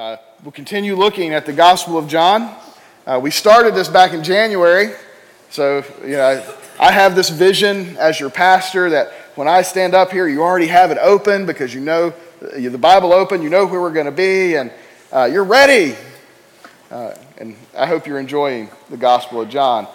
Uh, we'll continue looking at the Gospel of John. Uh, we started this back in January, so you know I have this vision as your pastor that when I stand up here, you already have it open because you know uh, the Bible open, you know where we're going to be, and uh, you're ready. Uh, and I hope you're enjoying the Gospel of John.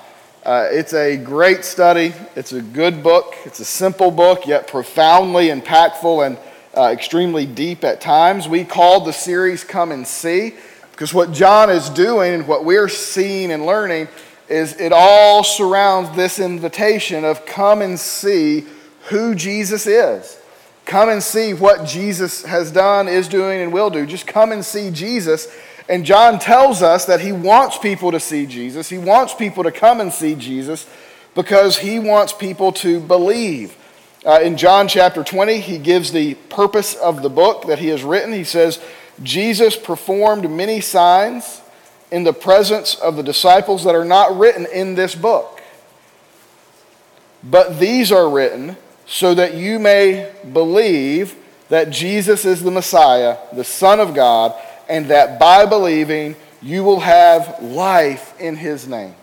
Uh, it's a great study. It's a good book. It's a simple book, yet profoundly impactful and uh, extremely deep at times. We called the series Come and See because what John is doing and what we're seeing and learning is it all surrounds this invitation of come and see who Jesus is. Come and see what Jesus has done, is doing, and will do. Just come and see Jesus. And John tells us that he wants people to see Jesus. He wants people to come and see Jesus because he wants people to believe. Uh, in John chapter 20, he gives the purpose of the book that he has written. He says, Jesus performed many signs in the presence of the disciples that are not written in this book. But these are written so that you may believe that Jesus is the Messiah, the Son of God, and that by believing you will have life in his name.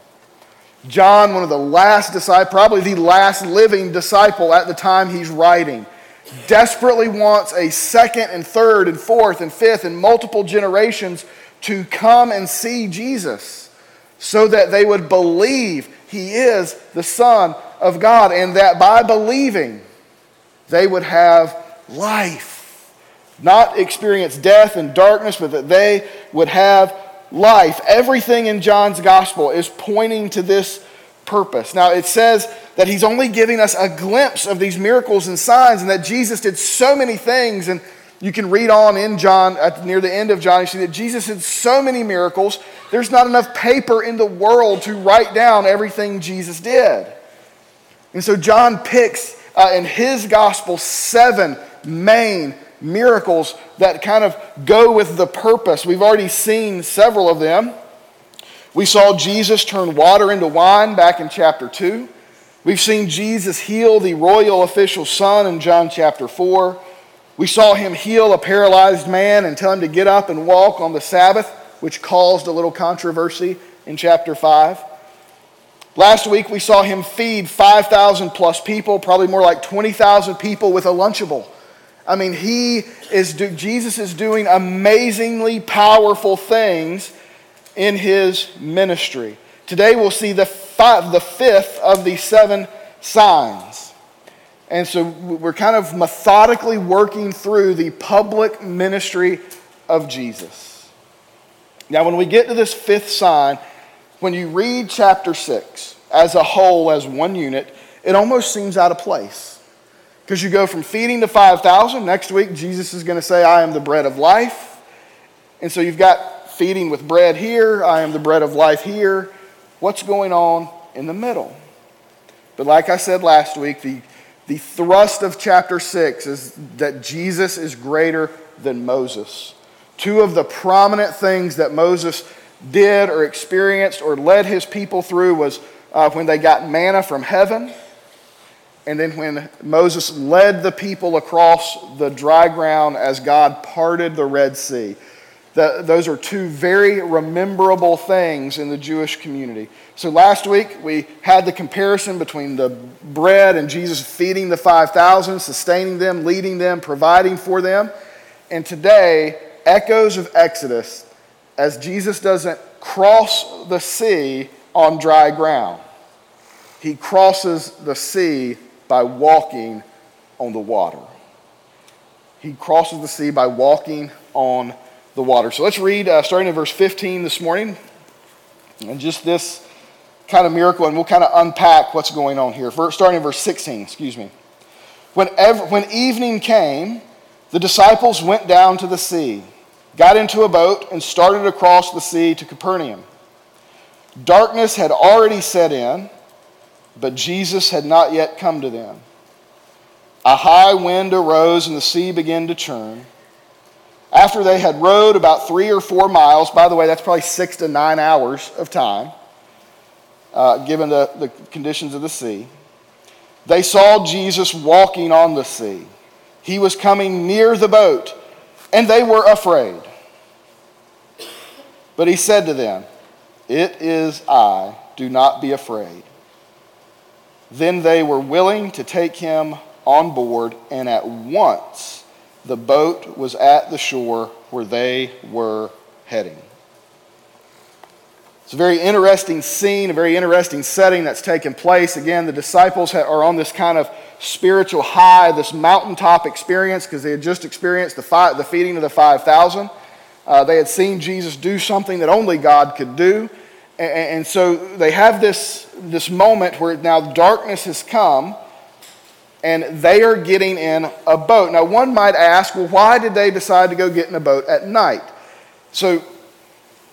John, one of the last disciples, probably the last living disciple at the time he's writing, desperately wants a second and third and fourth and fifth and multiple generations to come and see Jesus so that they would believe he is the Son of God and that by believing they would have life. Not experience death and darkness, but that they would have life. Everything in John's gospel is pointing to this purpose. Now, it says that he's only giving us a glimpse of these miracles and signs, and that Jesus did so many things. And you can read on in John, at, near the end of John, you see that Jesus did so many miracles. There's not enough paper in the world to write down everything Jesus did. And so John picks uh, in his gospel seven main miracles that kind of go with the purpose. We've already seen several of them. We saw Jesus turn water into wine back in chapter 2. We've seen Jesus heal the royal official's son in John chapter 4. We saw him heal a paralyzed man and tell him to get up and walk on the Sabbath, which caused a little controversy in chapter 5. Last week we saw him feed 5,000 plus people, probably more like 20,000 people with a Lunchable. I mean, he is do, Jesus is doing amazingly powerful things in his ministry. Today we'll see the, five, the fifth of the seven signs. And so we're kind of methodically working through the public ministry of Jesus. Now, when we get to this fifth sign, when you read chapter 6 as a whole, as one unit, it almost seems out of place. Because you go from feeding to 5,000, next week Jesus is going to say, I am the bread of life. And so you've got feeding with bread here, I am the bread of life here. What's going on in the middle? But like I said last week, the, the thrust of chapter 6 is that Jesus is greater than Moses. Two of the prominent things that Moses did or experienced or led his people through was uh, when they got manna from heaven and then when Moses led the people across the dry ground as God parted the Red Sea. The, those are two very rememberable things in the Jewish community. So last week we had the comparison between the bread and Jesus feeding the 5,000, sustaining them, leading them, providing for them. And today, echoes of Exodus as Jesus doesn't cross the sea on dry ground. He crosses the sea by walking on the water. He crosses the sea by walking on the water. So let's read uh, starting in verse 15 this morning. And just this kind of miracle, and we'll kind of unpack what's going on here. Starting in verse 16, excuse me. When, ever, when evening came, the disciples went down to the sea, got into a boat, and started across the sea to Capernaum. Darkness had already set in but Jesus had not yet come to them. A high wind arose and the sea began to churn. After they had rowed about three or four miles, by the way, that's probably six to nine hours of time, uh, given the, the conditions of the sea, they saw Jesus walking on the sea. He was coming near the boat, and they were afraid. But he said to them, It is I, do not be afraid. Then they were willing to take him on board, and at once the boat was at the shore where they were heading. It's a very interesting scene, a very interesting setting that's taken place. Again, the disciples are on this kind of spiritual high, this mountaintop experience, because they had just experienced the, five, the feeding of the 5,000. Uh, they had seen Jesus do something that only God could do. And, so they have this, this moment where now darkness has come and they are getting in a boat. Now, one might ask, well, why did they decide to go get in a boat at night? So,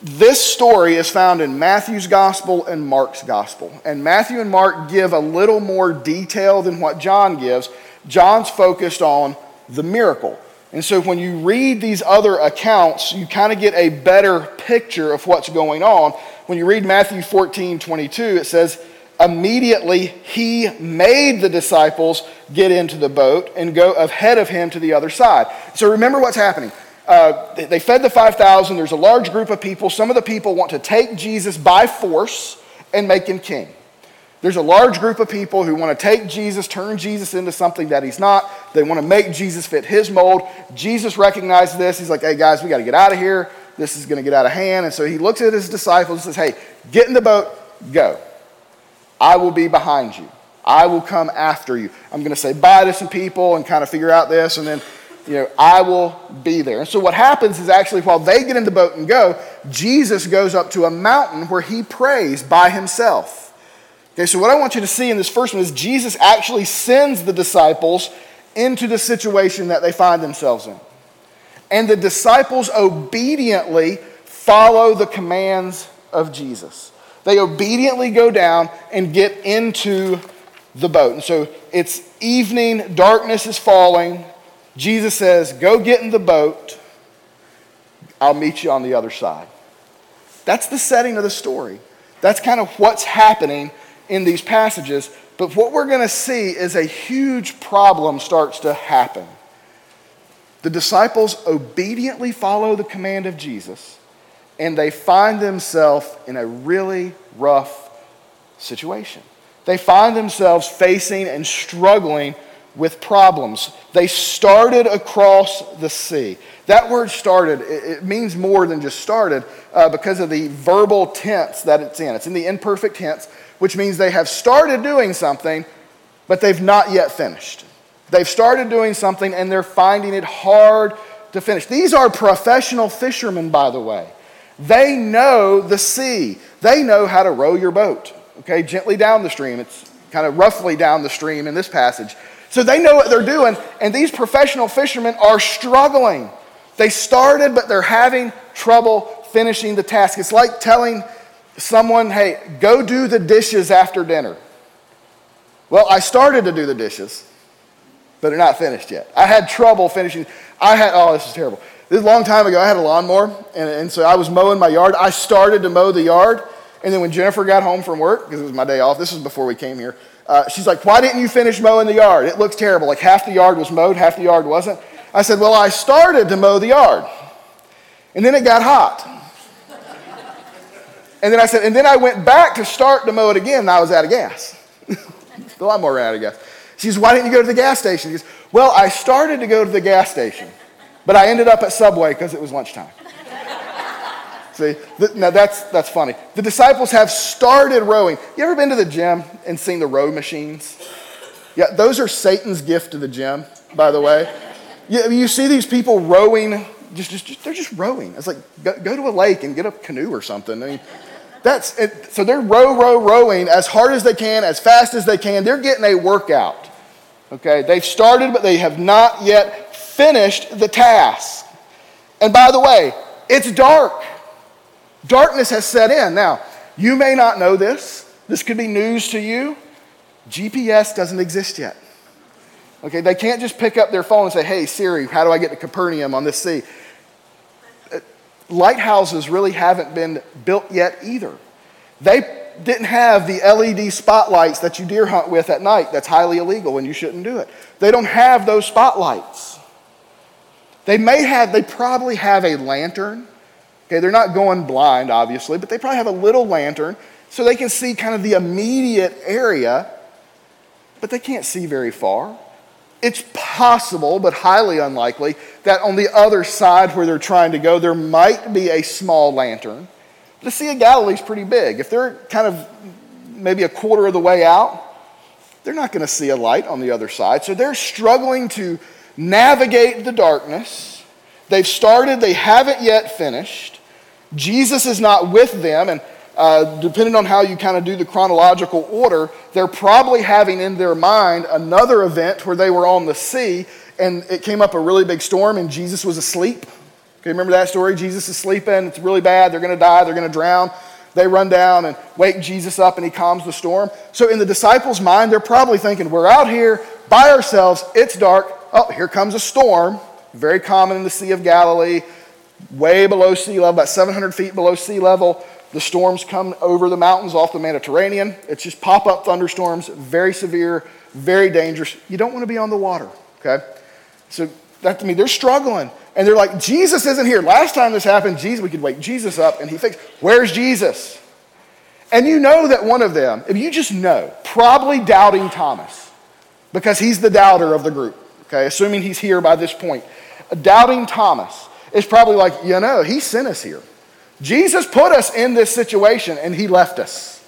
this story is found in Matthew's gospel and Mark's gospel. And Matthew and Mark give a little more detail than what John gives. John's focused on the miracle. And so when you read these other accounts, you kind of get a better picture of what's going on. When you read Matthew 14 22, it says, Immediately he made the disciples get into the boat and go ahead of him to the other side. So remember what's happening. Uh, they fed the 5,000. There's a large group of people. Some of the people want to take Jesus by force and make him king. There's a large group of people who want to take Jesus, turn Jesus into something that he's not. They want to make Jesus fit his mold. Jesus recognizes this. He's like, hey, guys, we got to get out of here. This is going to get out of hand. And so he looks at his disciples and says, hey, get in the boat, go. I will be behind you. I will come after you. I'm going to say bye to some people and kind of figure out this. And then you know, I will be there. And so what happens is actually while they get in the boat and go, Jesus goes up to a mountain where he prays by himself. Okay, so what I want you to see in this first one is Jesus actually sends the disciples into the situation that they find themselves in. And the disciples obediently follow the commands of Jesus. They obediently go down and get into the boat. And so it's evening, darkness is falling. Jesus says, Go get in the boat. I'll meet you on the other side. That's the setting of the story. That's kind of what's happening in these passages. But what we're going to see is a huge problem starts to happen. The disciples obediently follow the command of Jesus, and they find themselves in a really rough situation. They find themselves facing and struggling with problems. They started across the sea. That word started, it, means more than just started uh, because of the verbal tense that it's in. It's in the imperfect tense, which means they have started doing something, but they've not yet finished. They've started doing something and they're finding it hard to finish. These are professional fishermen, by the way. They know the sea, they know how to row your boat, okay, gently down the stream. It's kind of roughly down the stream in this passage. So they know what they're doing, and these professional fishermen are struggling. They started, but they're having trouble finishing the task. It's like telling someone, hey, go do the dishes after dinner. Well, I started to do the dishes, but they're not finished yet. I had trouble finishing. I had, oh, this is terrible. This is a long time ago, I had a lawnmower, and, and so I was mowing my yard. I started to mow the yard, and then when Jennifer got home from work, because it was my day off, this was before we came here, uh, she's like, Why didn't you finish mowing the yard? It looks terrible. Like half the yard was mowed, half the yard wasn't. I said, Well, I started to mow the yard. And then it got hot. And then I said, And then I went back to start to mow it again, and I was out of gas. a lot more out of gas. She says, Why didn't you go to the gas station? He goes, Well, I started to go to the gas station, but I ended up at Subway because it was lunchtime. See, now that's, that's funny. The disciples have started rowing. You ever been to the gym and seen the row machines? Yeah, those are Satan's gift to the gym, by the way. You, you see these people rowing, just, just, just, they're just rowing. It's like, go, go to a lake and get a canoe or something. I mean, that's it. So they're row, row, rowing as hard as they can, as fast as they can. They're getting a workout. Okay, they've started, but they have not yet finished the task. And by the way, it's dark. Darkness has set in. Now, you may not know this. This could be news to you. GPS doesn't exist yet. Okay, they can't just pick up their phone and say, hey, Siri, how do I get to Capernaum on this sea? Lighthouses really haven't been built yet either. They didn't have the LED spotlights that you deer hunt with at night. That's highly illegal and you shouldn't do it. They don't have those spotlights. They may have, they probably have a lantern Okay, they're not going blind, obviously, but they probably have a little lantern so they can see kind of the immediate area, but they can't see very far. It's possible, but highly unlikely, that on the other side where they're trying to go, there might be a small lantern. The Sea of Galilee is pretty big. If they're kind of maybe a quarter of the way out, they're not going to see a light on the other side. So they're struggling to navigate the darkness. They've started, they haven't yet finished. Jesus is not with them, and uh, depending on how you kind of do the chronological order, they're probably having in their mind another event where they were on the sea and it came up a really big storm and Jesus was asleep. Okay, remember that story? Jesus is sleeping, it's really bad, they're going to die, they're going to drown. They run down and wake Jesus up and he calms the storm. So, in the disciples' mind, they're probably thinking, We're out here by ourselves, it's dark. Oh, here comes a storm. Very common in the Sea of Galilee, way below sea level, about 700 feet below sea level. The storms come over the mountains off the Mediterranean. It's just pop up thunderstorms, very severe, very dangerous. You don't want to be on the water, okay? So that to me, they're struggling. And they're like, Jesus isn't here. Last time this happened, Jesus, we could wake Jesus up and he thinks, Where's Jesus? And you know that one of them, if you just know, probably doubting Thomas, because he's the doubter of the group, okay, assuming he's here by this point. Doubting Thomas is probably like, you know, he sent us here. Jesus put us in this situation and he left us.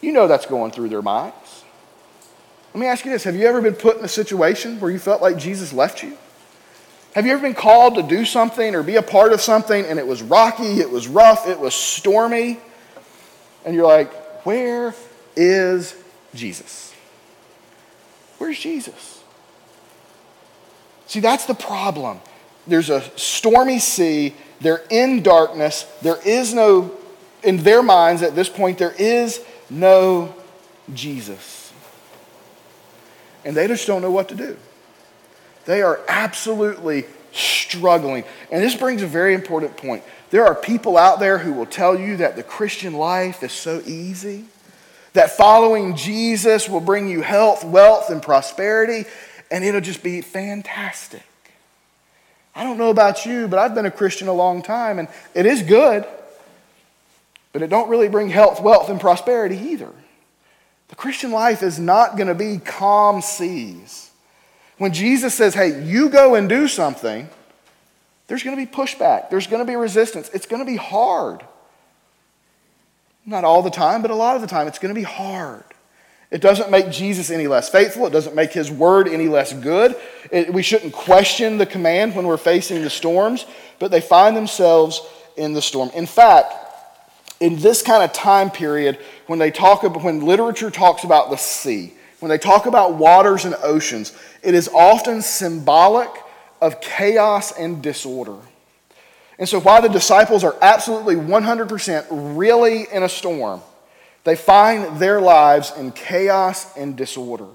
You know that's going through their minds. Let me ask you this Have you ever been put in a situation where you felt like Jesus left you? Have you ever been called to do something or be a part of something and it was rocky, it was rough, it was stormy? And you're like, where is Jesus? Where's Jesus? See, that's the problem. There's a stormy sea they're in darkness. There is no, in their minds at this point, there is no Jesus. And they just don't know what to do. They are absolutely struggling. And this brings a very important point. There are people out there who will tell you that the Christian life is so easy, that following Jesus will bring you health, wealth, and prosperity, and it'll just be fantastic. I don't know about you, but I've been a Christian a long time, and it is good, but it don't really bring health, wealth, and prosperity either. The Christian life is not going to be calm seas. When Jesus says, hey, you go and do something, there's going to be pushback. There's going to be resistance. It's going to be hard. Not all the time, but a lot of the time, it's going to be hard. It doesn't make Jesus any less faithful. It doesn't make his word any less good. It, we shouldn't question the command when we're facing the storms, but they find themselves in the storm. In fact, in this kind of time period, when they talk about, when literature talks about the sea, when they talk about waters and oceans, it is often symbolic of chaos and disorder. And so while the disciples are absolutely 100% really in a storm, they find their lives in chaos and disorder.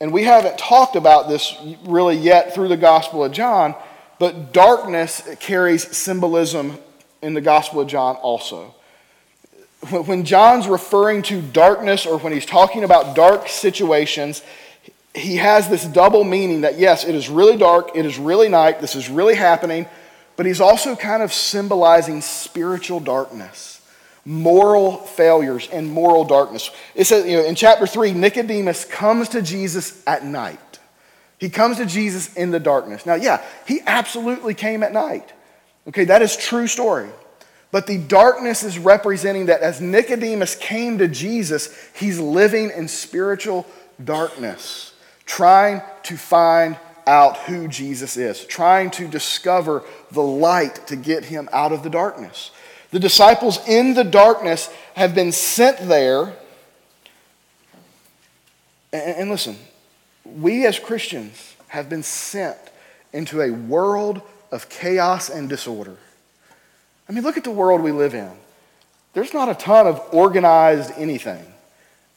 And we haven't talked about this really yet through the Gospel of John, but darkness carries symbolism in the Gospel of John also. When John's referring to darkness or when he's talking about dark situations, he has this double meaning that yes, it is really dark, it is really night, this is really happening, but he's also kind of symbolizing spiritual darkness moral failures and moral darkness. It says you know, in chapter 3, Nicodemus comes to Jesus at night. He comes to Jesus in the darkness. Now, yeah, he absolutely came at night. Okay, that is true story. But the darkness is representing that as Nicodemus came to Jesus, he's living in spiritual darkness, trying to find out who Jesus is, trying to discover the light to get him out of the darkness. The disciples in the darkness have been sent there. And, listen, we as Christians have been sent into a world of chaos and disorder. I mean, look at the world we live in. There's not a ton of organized anything.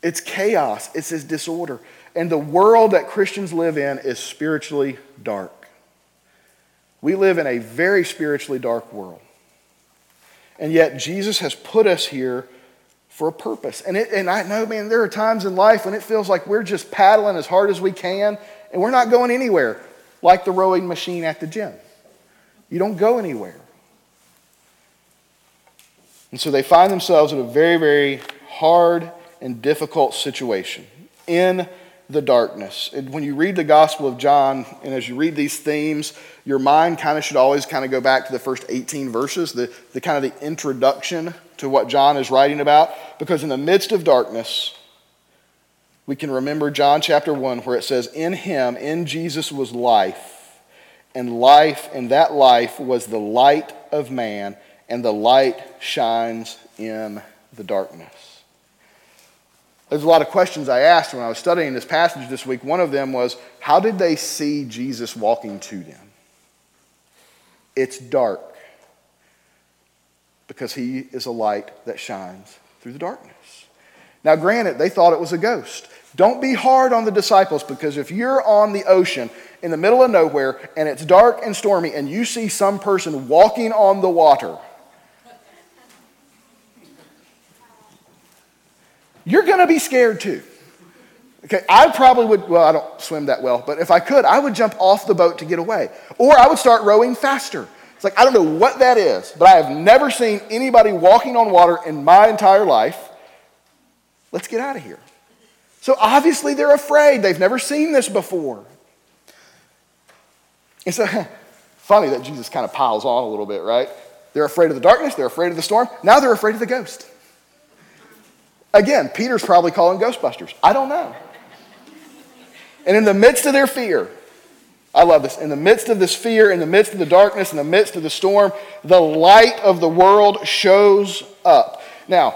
It's chaos, it's this disorder. And the world that Christians live in is spiritually dark. We live in a very spiritually dark world. And yet, Jesus has put us here for a purpose. And, it, and I know, man, there are times in life when it feels like we're just paddling as hard as we can and we're not going anywhere, like the rowing machine at the gym. You don't go anywhere. And so they find themselves in a very, very hard and difficult situation in the darkness. And when you read the Gospel of John, and as you read these themes, your mind kind of should always kind of go back to the first 18 verses, the, the kind of the introduction to what John is writing about. Because in the midst of darkness, we can remember John chapter 1, where it says, In him, in Jesus, was life, and life, and that life was the light of man, and the light shines in the darkness. There's a lot of questions I asked when I was studying this passage this week. One of them was, How did they see Jesus walking to them? It's dark because he is a light that shines through the darkness. Now, granted, they thought it was a ghost. Don't be hard on the disciples because if you're on the ocean in the middle of nowhere and it's dark and stormy and you see some person walking on the water, you're going to be scared too. Okay, I probably would, well, I don't swim that well, but if I could, I would jump off the boat to get away. Or I would start rowing faster. It's like, I don't know what that is, but I have never seen anybody walking on water in my entire life. Let's get out of here. So obviously they're afraid. They've never seen this before. It's so funny that Jesus kind of piles on a little bit, right? They're afraid of the darkness, they're afraid of the storm. Now they're afraid of the ghost. Again, Peter's probably calling Ghostbusters. I don't know. And in the midst of their fear, I love this. In the midst of this fear, in the midst of the darkness, in the midst of the storm, the light of the world shows up. Now,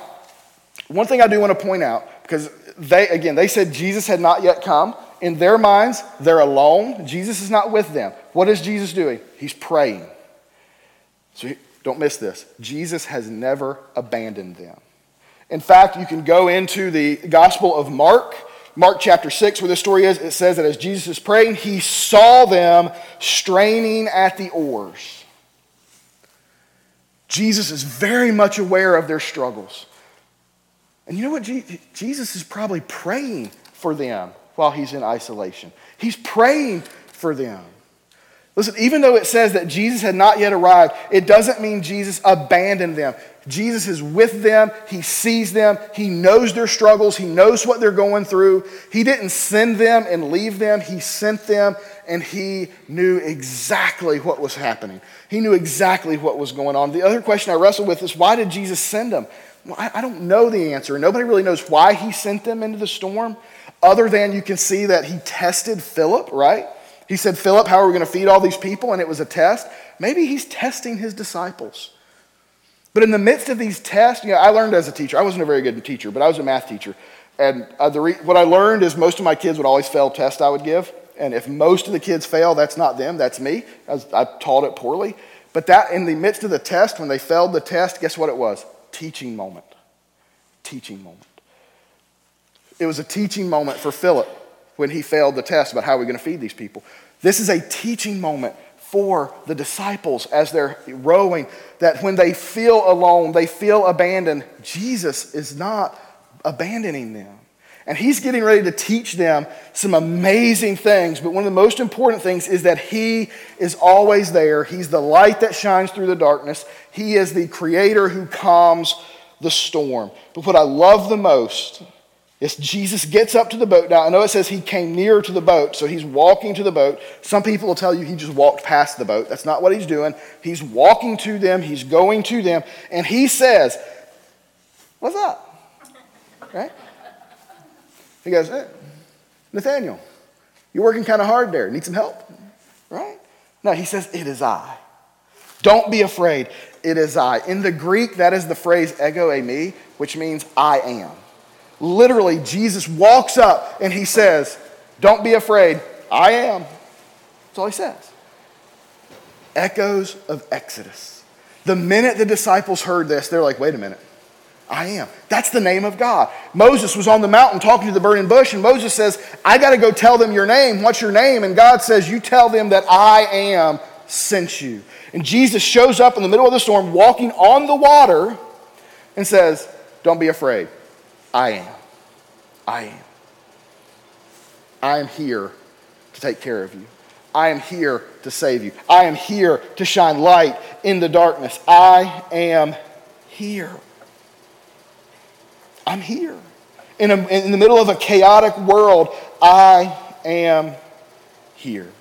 one thing I do want to point out, because they, again, they said Jesus had not yet come. In their minds, they're alone. Jesus is not with them. What is Jesus doing? He's praying. So don't miss this. Jesus has never abandoned them. In fact, you can go into the Gospel of Mark, Mark chapter 6, where this story is. It says that as Jesus is praying, he saw them straining at the oars. Jesus is very much aware of their struggles. And you know what? Jesus is probably praying for them while he's in isolation. He's praying for them. Listen, even though it says that Jesus had not yet arrived, it doesn't mean Jesus abandoned them. Jesus is with them. He sees them. He knows their struggles. He knows what they're going through. He didn't send them and leave them. He sent them and he knew exactly what was happening. He knew exactly what was going on. The other question I wrestled with is why did Jesus send them? Well, I, I don't know the answer. Nobody really knows why he sent them into the storm, other than you can see that he tested Philip, right? He said, Philip, how are we going to feed all these people? And it was a test. Maybe he's testing his disciples. But in the midst of these tests, you know, I learned as a teacher. I wasn't a very good teacher, but I was a math teacher. And uh, re- what I learned is most of my kids would always fail tests I would give. And if most of the kids fail, that's not them, that's me. I, was, I taught it poorly. But that, in the midst of the test, when they failed the test, guess what it was? Teaching moment. Teaching moment. It was a teaching moment for Philip when he failed the test about how we're going to feed these people. This is a teaching moment for the disciples as they're rowing that when they feel alone, they feel abandoned, Jesus is not abandoning them. And he's getting ready to teach them some amazing things. But one of the most important things is that he is always there. He's the light that shines through the darkness, he is the creator who calms the storm. But what I love the most is Jesus gets up to the boat. Now, I know it says he came near to the boat, so he's walking to the boat. Some people will tell you he just walked past the boat. That's not what he's doing. He's walking to them, he's going to them, and he says, What's up? Right? He goes, hey, Nathaniel, you're working kind of hard there. Need some help? Right? No, he says, It is I. Don't be afraid. It is I. In the Greek, that is the phrase ego eimi, which means I am. Literally, Jesus walks up and he says, Don't be afraid. I am. That's all he says. Echoes of Exodus. The minute the disciples heard this, they're like, Wait a minute. I am. That's the name of God. Moses was on the mountain talking to the burning bush, and Moses says, I got to go tell them your name. What's your name? And God says, You tell them that I am sent you. And Jesus shows up in the middle of the storm, walking on the water, and says, Don't be afraid. I am. I am. I am here to take care of you. I am here to save you. I am here to shine light in the darkness. I am here. I'm here. In, a, in the middle of a chaotic world, I am here.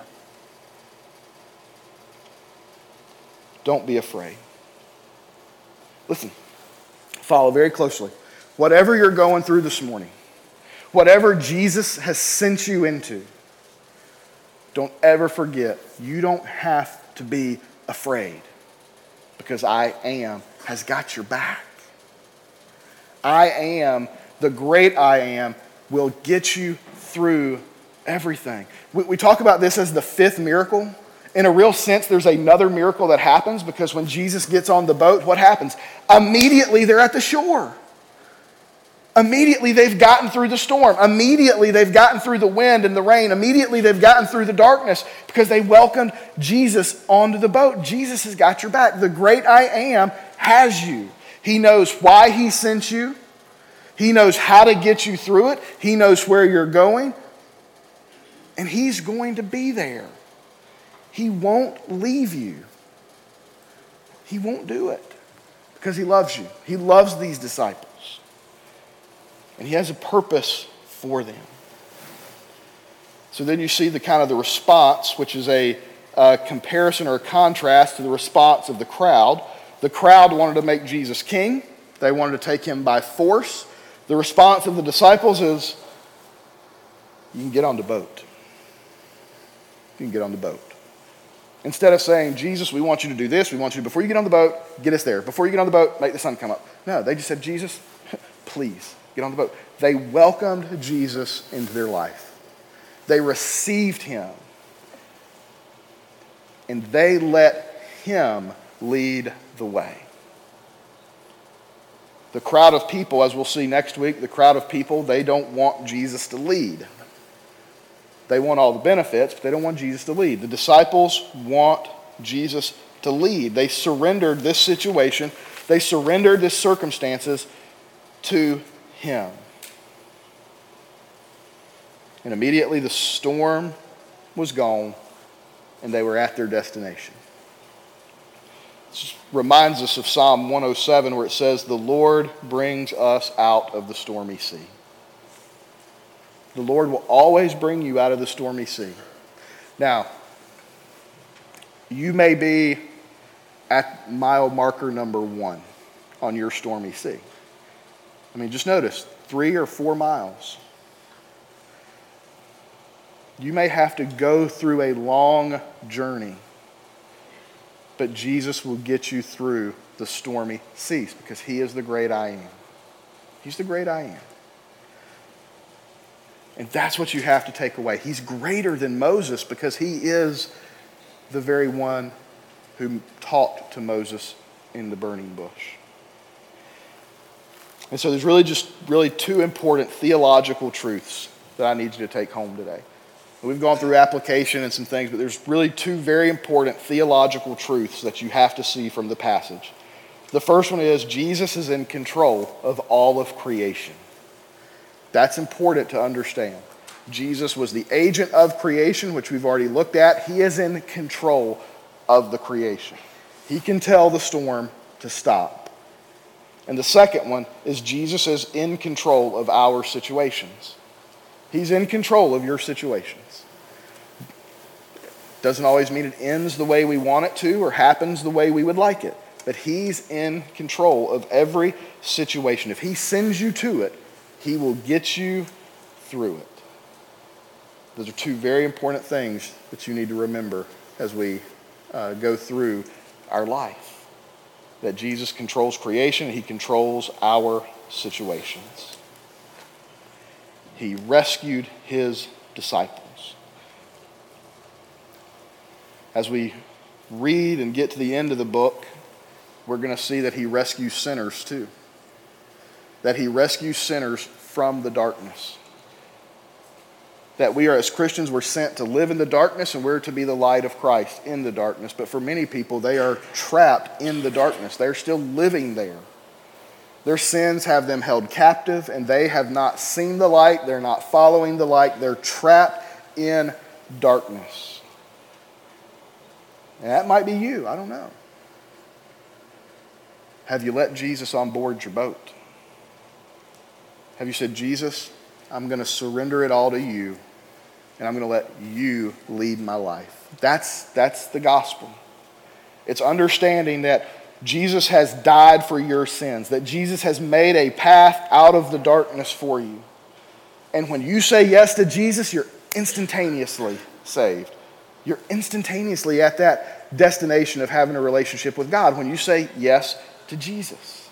Don't be afraid. Listen, follow very closely. Whatever you're going through this morning, whatever Jesus has sent you into, don't ever forget you don't have to be afraid because I am has got your back. I am, the great I am, will get you through everything. We, we talk about this as the fifth miracle in a real sense, there's another miracle that happens because when Jesus gets on the boat, what happens? Immediately they're at the shore. Immediately they've gotten through the storm. Immediately they've gotten through the wind and the rain. Immediately they've gotten through the darkness because they welcomed Jesus onto the boat. Jesus has got your back. The great I am has you. He knows why he sent you. He knows how to get you through it. He knows where you're going. And he's going to be there. He won't leave you. He won't do it because He loves you. He loves these disciples. And He has a purpose for them. So then you see the kind of the response, which is a, a comparison or a contrast to the response of the crowd. The crowd wanted to make Jesus king, they wanted to take him by force. The response of the disciples is you can get on the boat. You can get on the boat. Instead of saying, Jesus, we want you to do this, we want you to, before you get on the boat, get us there. Before you get on the boat, make the sun come up. No, they just said, Jesus, please, get on the boat. They welcomed Jesus into their life, they received him, and they let him lead the way. The crowd of people, as we'll see next week, the crowd of people, they don't want Jesus to lead. They want all the benefits, but they don't want Jesus to lead. The disciples want Jesus to lead. They surrendered this situation, they surrendered this circumstances to Him. And immediately the storm was gone and they were at their destination. This reminds us of Psalm 107 where it says, The Lord brings us out of the stormy sea. The Lord will always bring you out of the stormy sea. Now, you may be at mile marker number one on your stormy sea. I mean, just notice three or four miles. You may have to go through a long journey, but Jesus will get you through the stormy seas because He is the great I am. He's the great I am. And that's what you have to take away. He's greater than Moses because he is the very one who talked to Moses in the burning bush. And so there's really just really two important theological truths that I need you to take home today. We've gone through application and some things, but there's really two very important theological truths that you have to see from the passage. The first one is Jesus is in control of all of creation. That's important to understand. Jesus was the agent of creation, which we've already looked at. He is in control of the creation. He can tell the storm to stop. And the second one is Jesus is in control of our situations. He's in control of your situations. Doesn't always mean it ends the way we want it to or happens the way we would like it, but He's in control of every situation. If He sends you to it, he will get you through it. Those are two very important things that you need to remember as we uh, go through our life. That Jesus controls creation, He controls our situations. He rescued His disciples. As we read and get to the end of the book, we're going to see that He rescues sinners too that he rescues sinners from the darkness. That we are, as Christians, we're sent to live in the darkness and we're to be the light of Christ in the darkness. But for many people, they are trapped in the darkness. They're still living there. Their sins have them held captive and they have not seen the light. They're not following the light. They're trapped in darkness. And that might be you. I don't know. Have you let Jesus on board your boat? Have you said, Jesus, I'm going to surrender it all to you, and I'm going to let you lead my life? That's, that's the gospel. It's understanding that Jesus has died for your sins, that Jesus has made a path out of the darkness for you. And when you say yes to Jesus, you're instantaneously saved. You're instantaneously at that destination of having a relationship with God when you say yes to Jesus.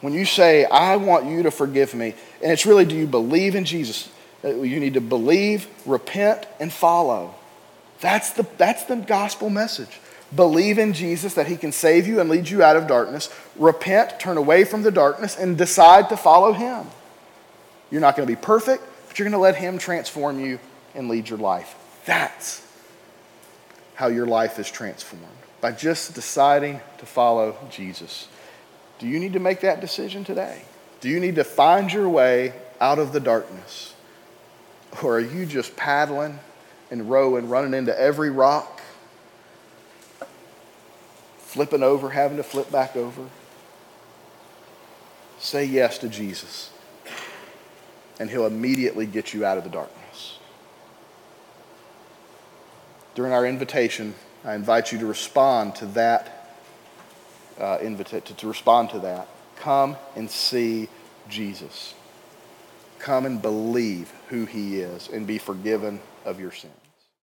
When you say, I want you to forgive me, and it's really, do you believe in Jesus? Uh, you need to believe, repent, and follow. That's the, that's the gospel message. Believe in Jesus that he can save you and lead you out of darkness. Repent, turn away from the darkness, and decide to follow him. You're not going to be perfect, but you're going to let him transform you and lead your life. That's how your life is transformed by just deciding to follow Jesus. Do you need to make that decision today? Do you need to find your way out of the darkness? Or are you just paddling and rowing, running into every rock, flipping over, having to flip back over? Say yes to Jesus, and He'll immediately get you out of the darkness. During our invitation, I invite you to respond to that uh, to, to respond to that. Come and see Jesus. Come and believe who he is and be forgiven of your sin.